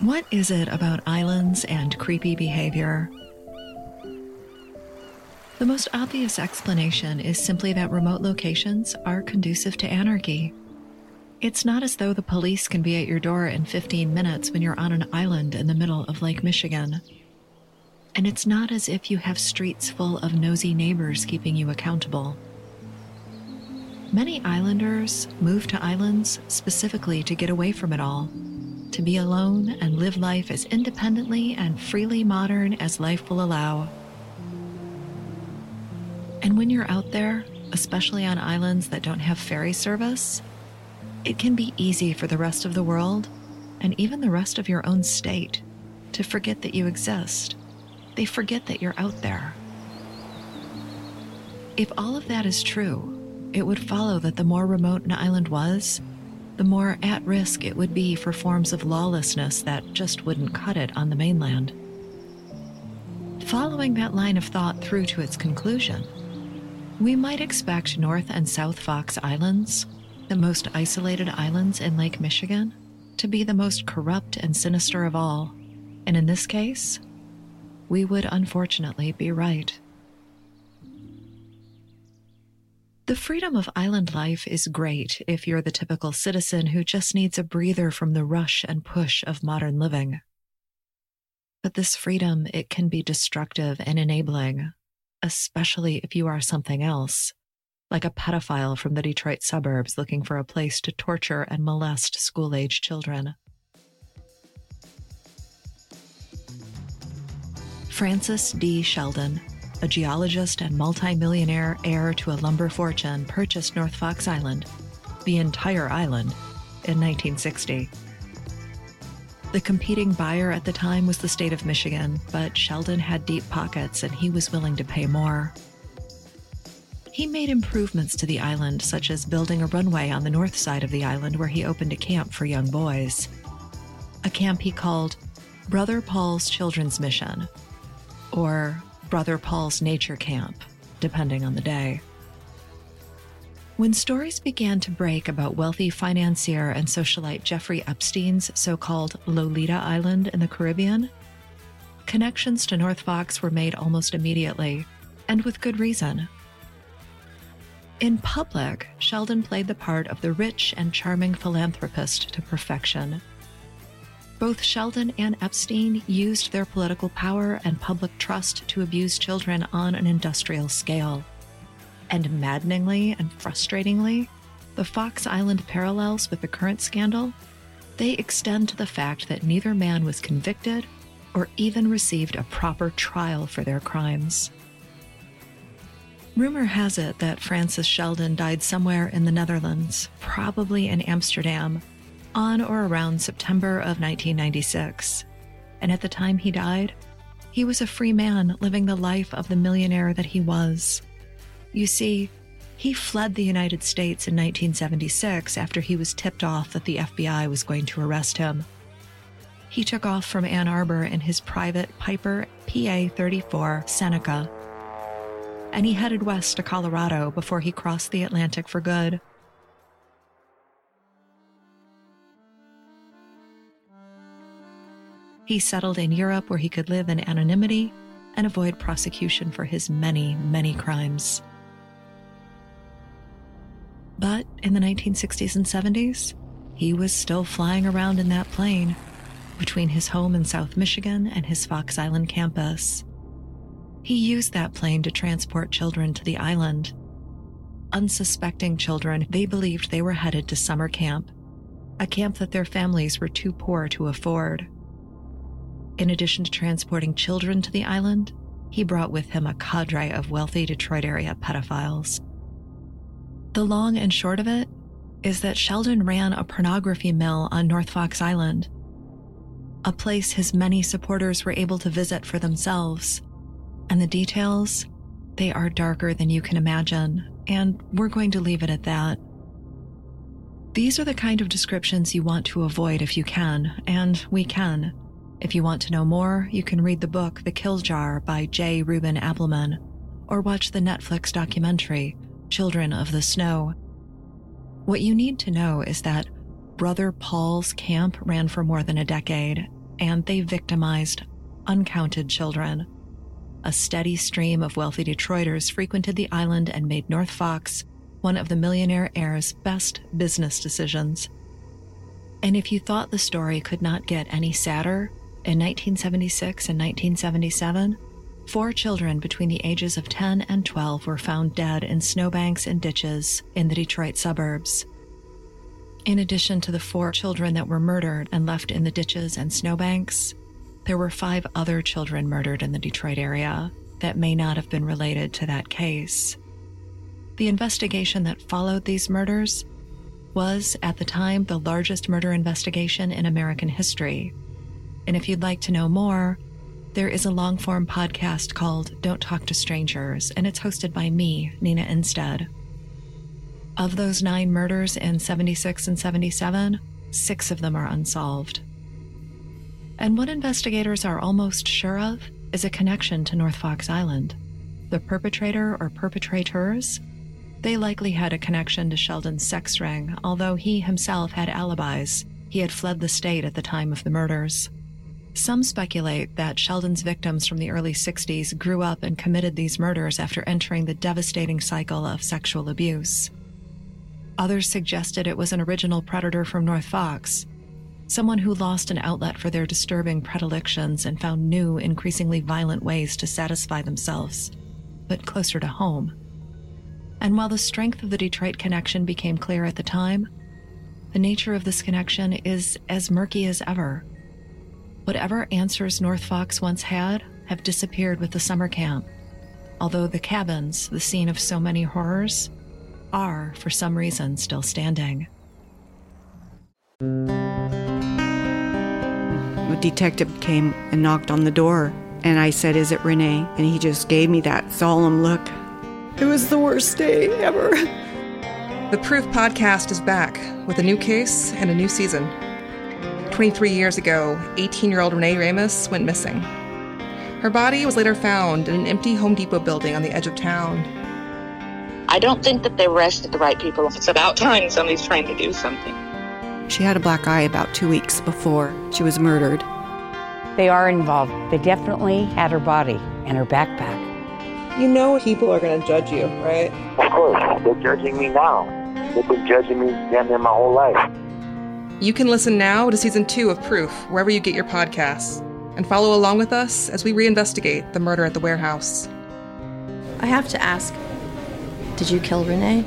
What is it about islands and creepy behavior? The most obvious explanation is simply that remote locations are conducive to anarchy. It's not as though the police can be at your door in 15 minutes when you're on an island in the middle of Lake Michigan. And it's not as if you have streets full of nosy neighbors keeping you accountable. Many islanders move to islands specifically to get away from it all, to be alone and live life as independently and freely modern as life will allow. And when you're out there, especially on islands that don't have ferry service, it can be easy for the rest of the world and even the rest of your own state to forget that you exist. They forget that you're out there. If all of that is true, it would follow that the more remote an island was, the more at risk it would be for forms of lawlessness that just wouldn't cut it on the mainland. Following that line of thought through to its conclusion, we might expect North and South Fox Islands, the most isolated islands in Lake Michigan, to be the most corrupt and sinister of all. And in this case, we would unfortunately be right. The freedom of island life is great if you're the typical citizen who just needs a breather from the rush and push of modern living. But this freedom, it can be destructive and enabling, especially if you are something else, like a pedophile from the Detroit suburbs looking for a place to torture and molest school age children. Francis D. Sheldon, a geologist and multimillionaire heir to a lumber fortune, purchased North Fox Island, the entire island, in 1960. The competing buyer at the time was the state of Michigan, but Sheldon had deep pockets and he was willing to pay more. He made improvements to the island, such as building a runway on the north side of the island where he opened a camp for young boys. A camp he called Brother Paul's Children's Mission, or Brother Paul's Nature Camp, depending on the day. When stories began to break about wealthy financier and socialite Jeffrey Epstein's so called Lolita Island in the Caribbean, connections to North Fox were made almost immediately, and with good reason. In public, Sheldon played the part of the rich and charming philanthropist to perfection. Both Sheldon and Epstein used their political power and public trust to abuse children on an industrial scale. And maddeningly and frustratingly, the Fox Island parallels with the current scandal, they extend to the fact that neither man was convicted or even received a proper trial for their crimes. Rumor has it that Francis Sheldon died somewhere in the Netherlands, probably in Amsterdam, on or around September of 1996. And at the time he died, he was a free man living the life of the millionaire that he was. You see, he fled the United States in 1976 after he was tipped off that the FBI was going to arrest him. He took off from Ann Arbor in his private Piper PA 34 Seneca, and he headed west to Colorado before he crossed the Atlantic for good. He settled in Europe where he could live in anonymity and avoid prosecution for his many, many crimes. But in the 1960s and 70s, he was still flying around in that plane between his home in South Michigan and his Fox Island campus. He used that plane to transport children to the island. Unsuspecting children, they believed they were headed to summer camp, a camp that their families were too poor to afford. In addition to transporting children to the island, he brought with him a cadre of wealthy Detroit area pedophiles. The long and short of it is that Sheldon ran a pornography mill on North Fox Island, a place his many supporters were able to visit for themselves. And the details, they are darker than you can imagine, and we're going to leave it at that. These are the kind of descriptions you want to avoid if you can, and we can. If you want to know more, you can read the book The Kill Jar by J. Reuben Appleman or watch the Netflix documentary Children of the Snow. What you need to know is that Brother Paul's camp ran for more than a decade, and they victimized uncounted children. A steady stream of wealthy Detroiters frequented the island and made North Fox one of the millionaire heir's best business decisions. And if you thought the story could not get any sadder, in 1976 and 1977, four children between the ages of 10 and 12 were found dead in snowbanks and ditches in the Detroit suburbs. In addition to the four children that were murdered and left in the ditches and snowbanks, there were five other children murdered in the Detroit area that may not have been related to that case. The investigation that followed these murders was, at the time, the largest murder investigation in American history. And if you'd like to know more, there is a long form podcast called Don't Talk to Strangers, and it's hosted by me, Nina Innsted. Of those nine murders in 76 and 77, six of them are unsolved. And what investigators are almost sure of is a connection to North Fox Island. The perpetrator or perpetrators they likely had a connection to Sheldon's sex ring, although he himself had alibis. He had fled the state at the time of the murders. Some speculate that Sheldon's victims from the early 60s grew up and committed these murders after entering the devastating cycle of sexual abuse. Others suggested it was an original predator from North Fox, someone who lost an outlet for their disturbing predilections and found new, increasingly violent ways to satisfy themselves, but closer to home. And while the strength of the Detroit connection became clear at the time, the nature of this connection is as murky as ever. Whatever answers North Fox once had have disappeared with the summer camp, although the cabins, the scene of so many horrors, are, for some reason, still standing. A detective came and knocked on the door, and I said, Is it Renee? And he just gave me that solemn look. It was the worst day ever. The Proof podcast is back with a new case and a new season. 23 years ago, 18 year old Renee Ramos went missing. Her body was later found in an empty Home Depot building on the edge of town. I don't think that they arrested the right people. It's about time somebody's trying to do something. She had a black eye about two weeks before she was murdered. They are involved. They definitely had her body and her backpack. You know people are going to judge you, right? Of course. They're judging me now. They've been judging me damn near my whole life. You can listen now to season two of Proof, wherever you get your podcasts, and follow along with us as we reinvestigate the murder at the warehouse. I have to ask Did you kill Renee?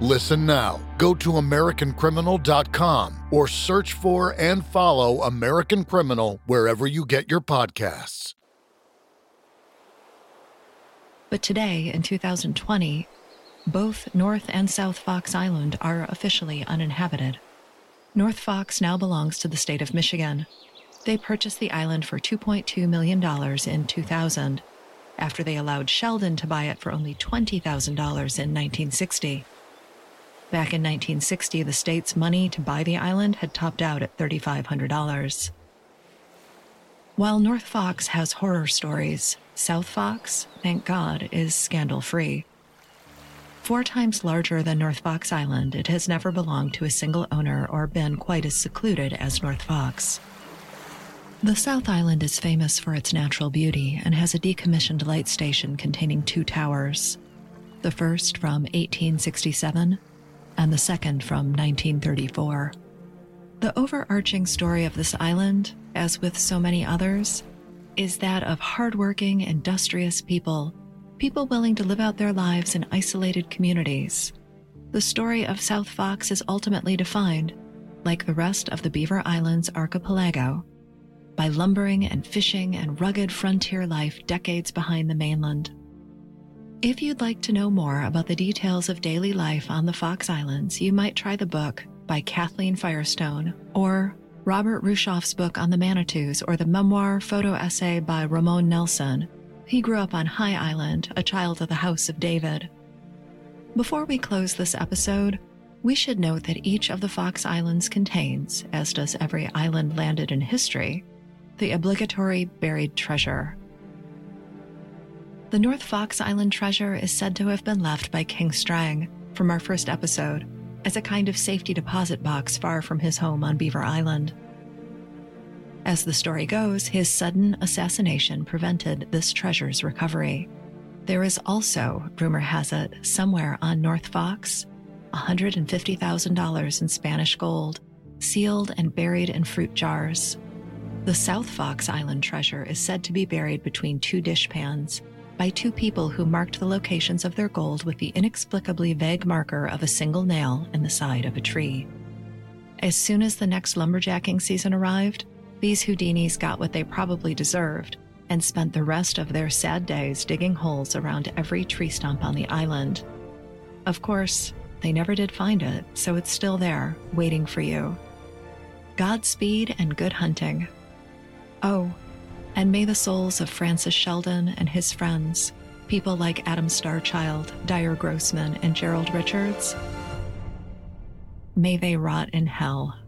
Listen now. Go to AmericanCriminal.com or search for and follow American Criminal wherever you get your podcasts. But today, in 2020, both North and South Fox Island are officially uninhabited. North Fox now belongs to the state of Michigan. They purchased the island for $2.2 million in 2000, after they allowed Sheldon to buy it for only $20,000 in 1960. Back in 1960, the state's money to buy the island had topped out at $3,500. While North Fox has horror stories, South Fox, thank God, is scandal free. Four times larger than North Fox Island, it has never belonged to a single owner or been quite as secluded as North Fox. The South Island is famous for its natural beauty and has a decommissioned light station containing two towers. The first from 1867 and the second from 1934. The overarching story of this island, as with so many others, is that of hardworking, industrious people people willing to live out their lives in isolated communities. The story of South Fox is ultimately defined, like the rest of the Beaver Islands archipelago, by lumbering and fishing and rugged frontier life decades behind the mainland. If you'd like to know more about the details of daily life on the Fox Islands, you might try the book by Kathleen Firestone or Robert Rushoff's book on the Manitous or the memoir photo essay by Ramon Nelson. He grew up on High Island, a child of the House of David. Before we close this episode, we should note that each of the Fox Islands contains, as does every island landed in history, the obligatory buried treasure. The North Fox Island treasure is said to have been left by King Strang from our first episode as a kind of safety deposit box far from his home on Beaver Island. As the story goes, his sudden assassination prevented this treasure's recovery. There is also, rumor has it, somewhere on North Fox, $150,000 in Spanish gold, sealed and buried in fruit jars. The South Fox Island treasure is said to be buried between two dishpans by two people who marked the locations of their gold with the inexplicably vague marker of a single nail in the side of a tree. As soon as the next lumberjacking season arrived, these Houdinis got what they probably deserved and spent the rest of their sad days digging holes around every tree stump on the island. Of course, they never did find it, so it's still there, waiting for you. Godspeed and good hunting. Oh, and may the souls of Francis Sheldon and his friends, people like Adam Starchild, Dyer Grossman, and Gerald Richards, may they rot in hell.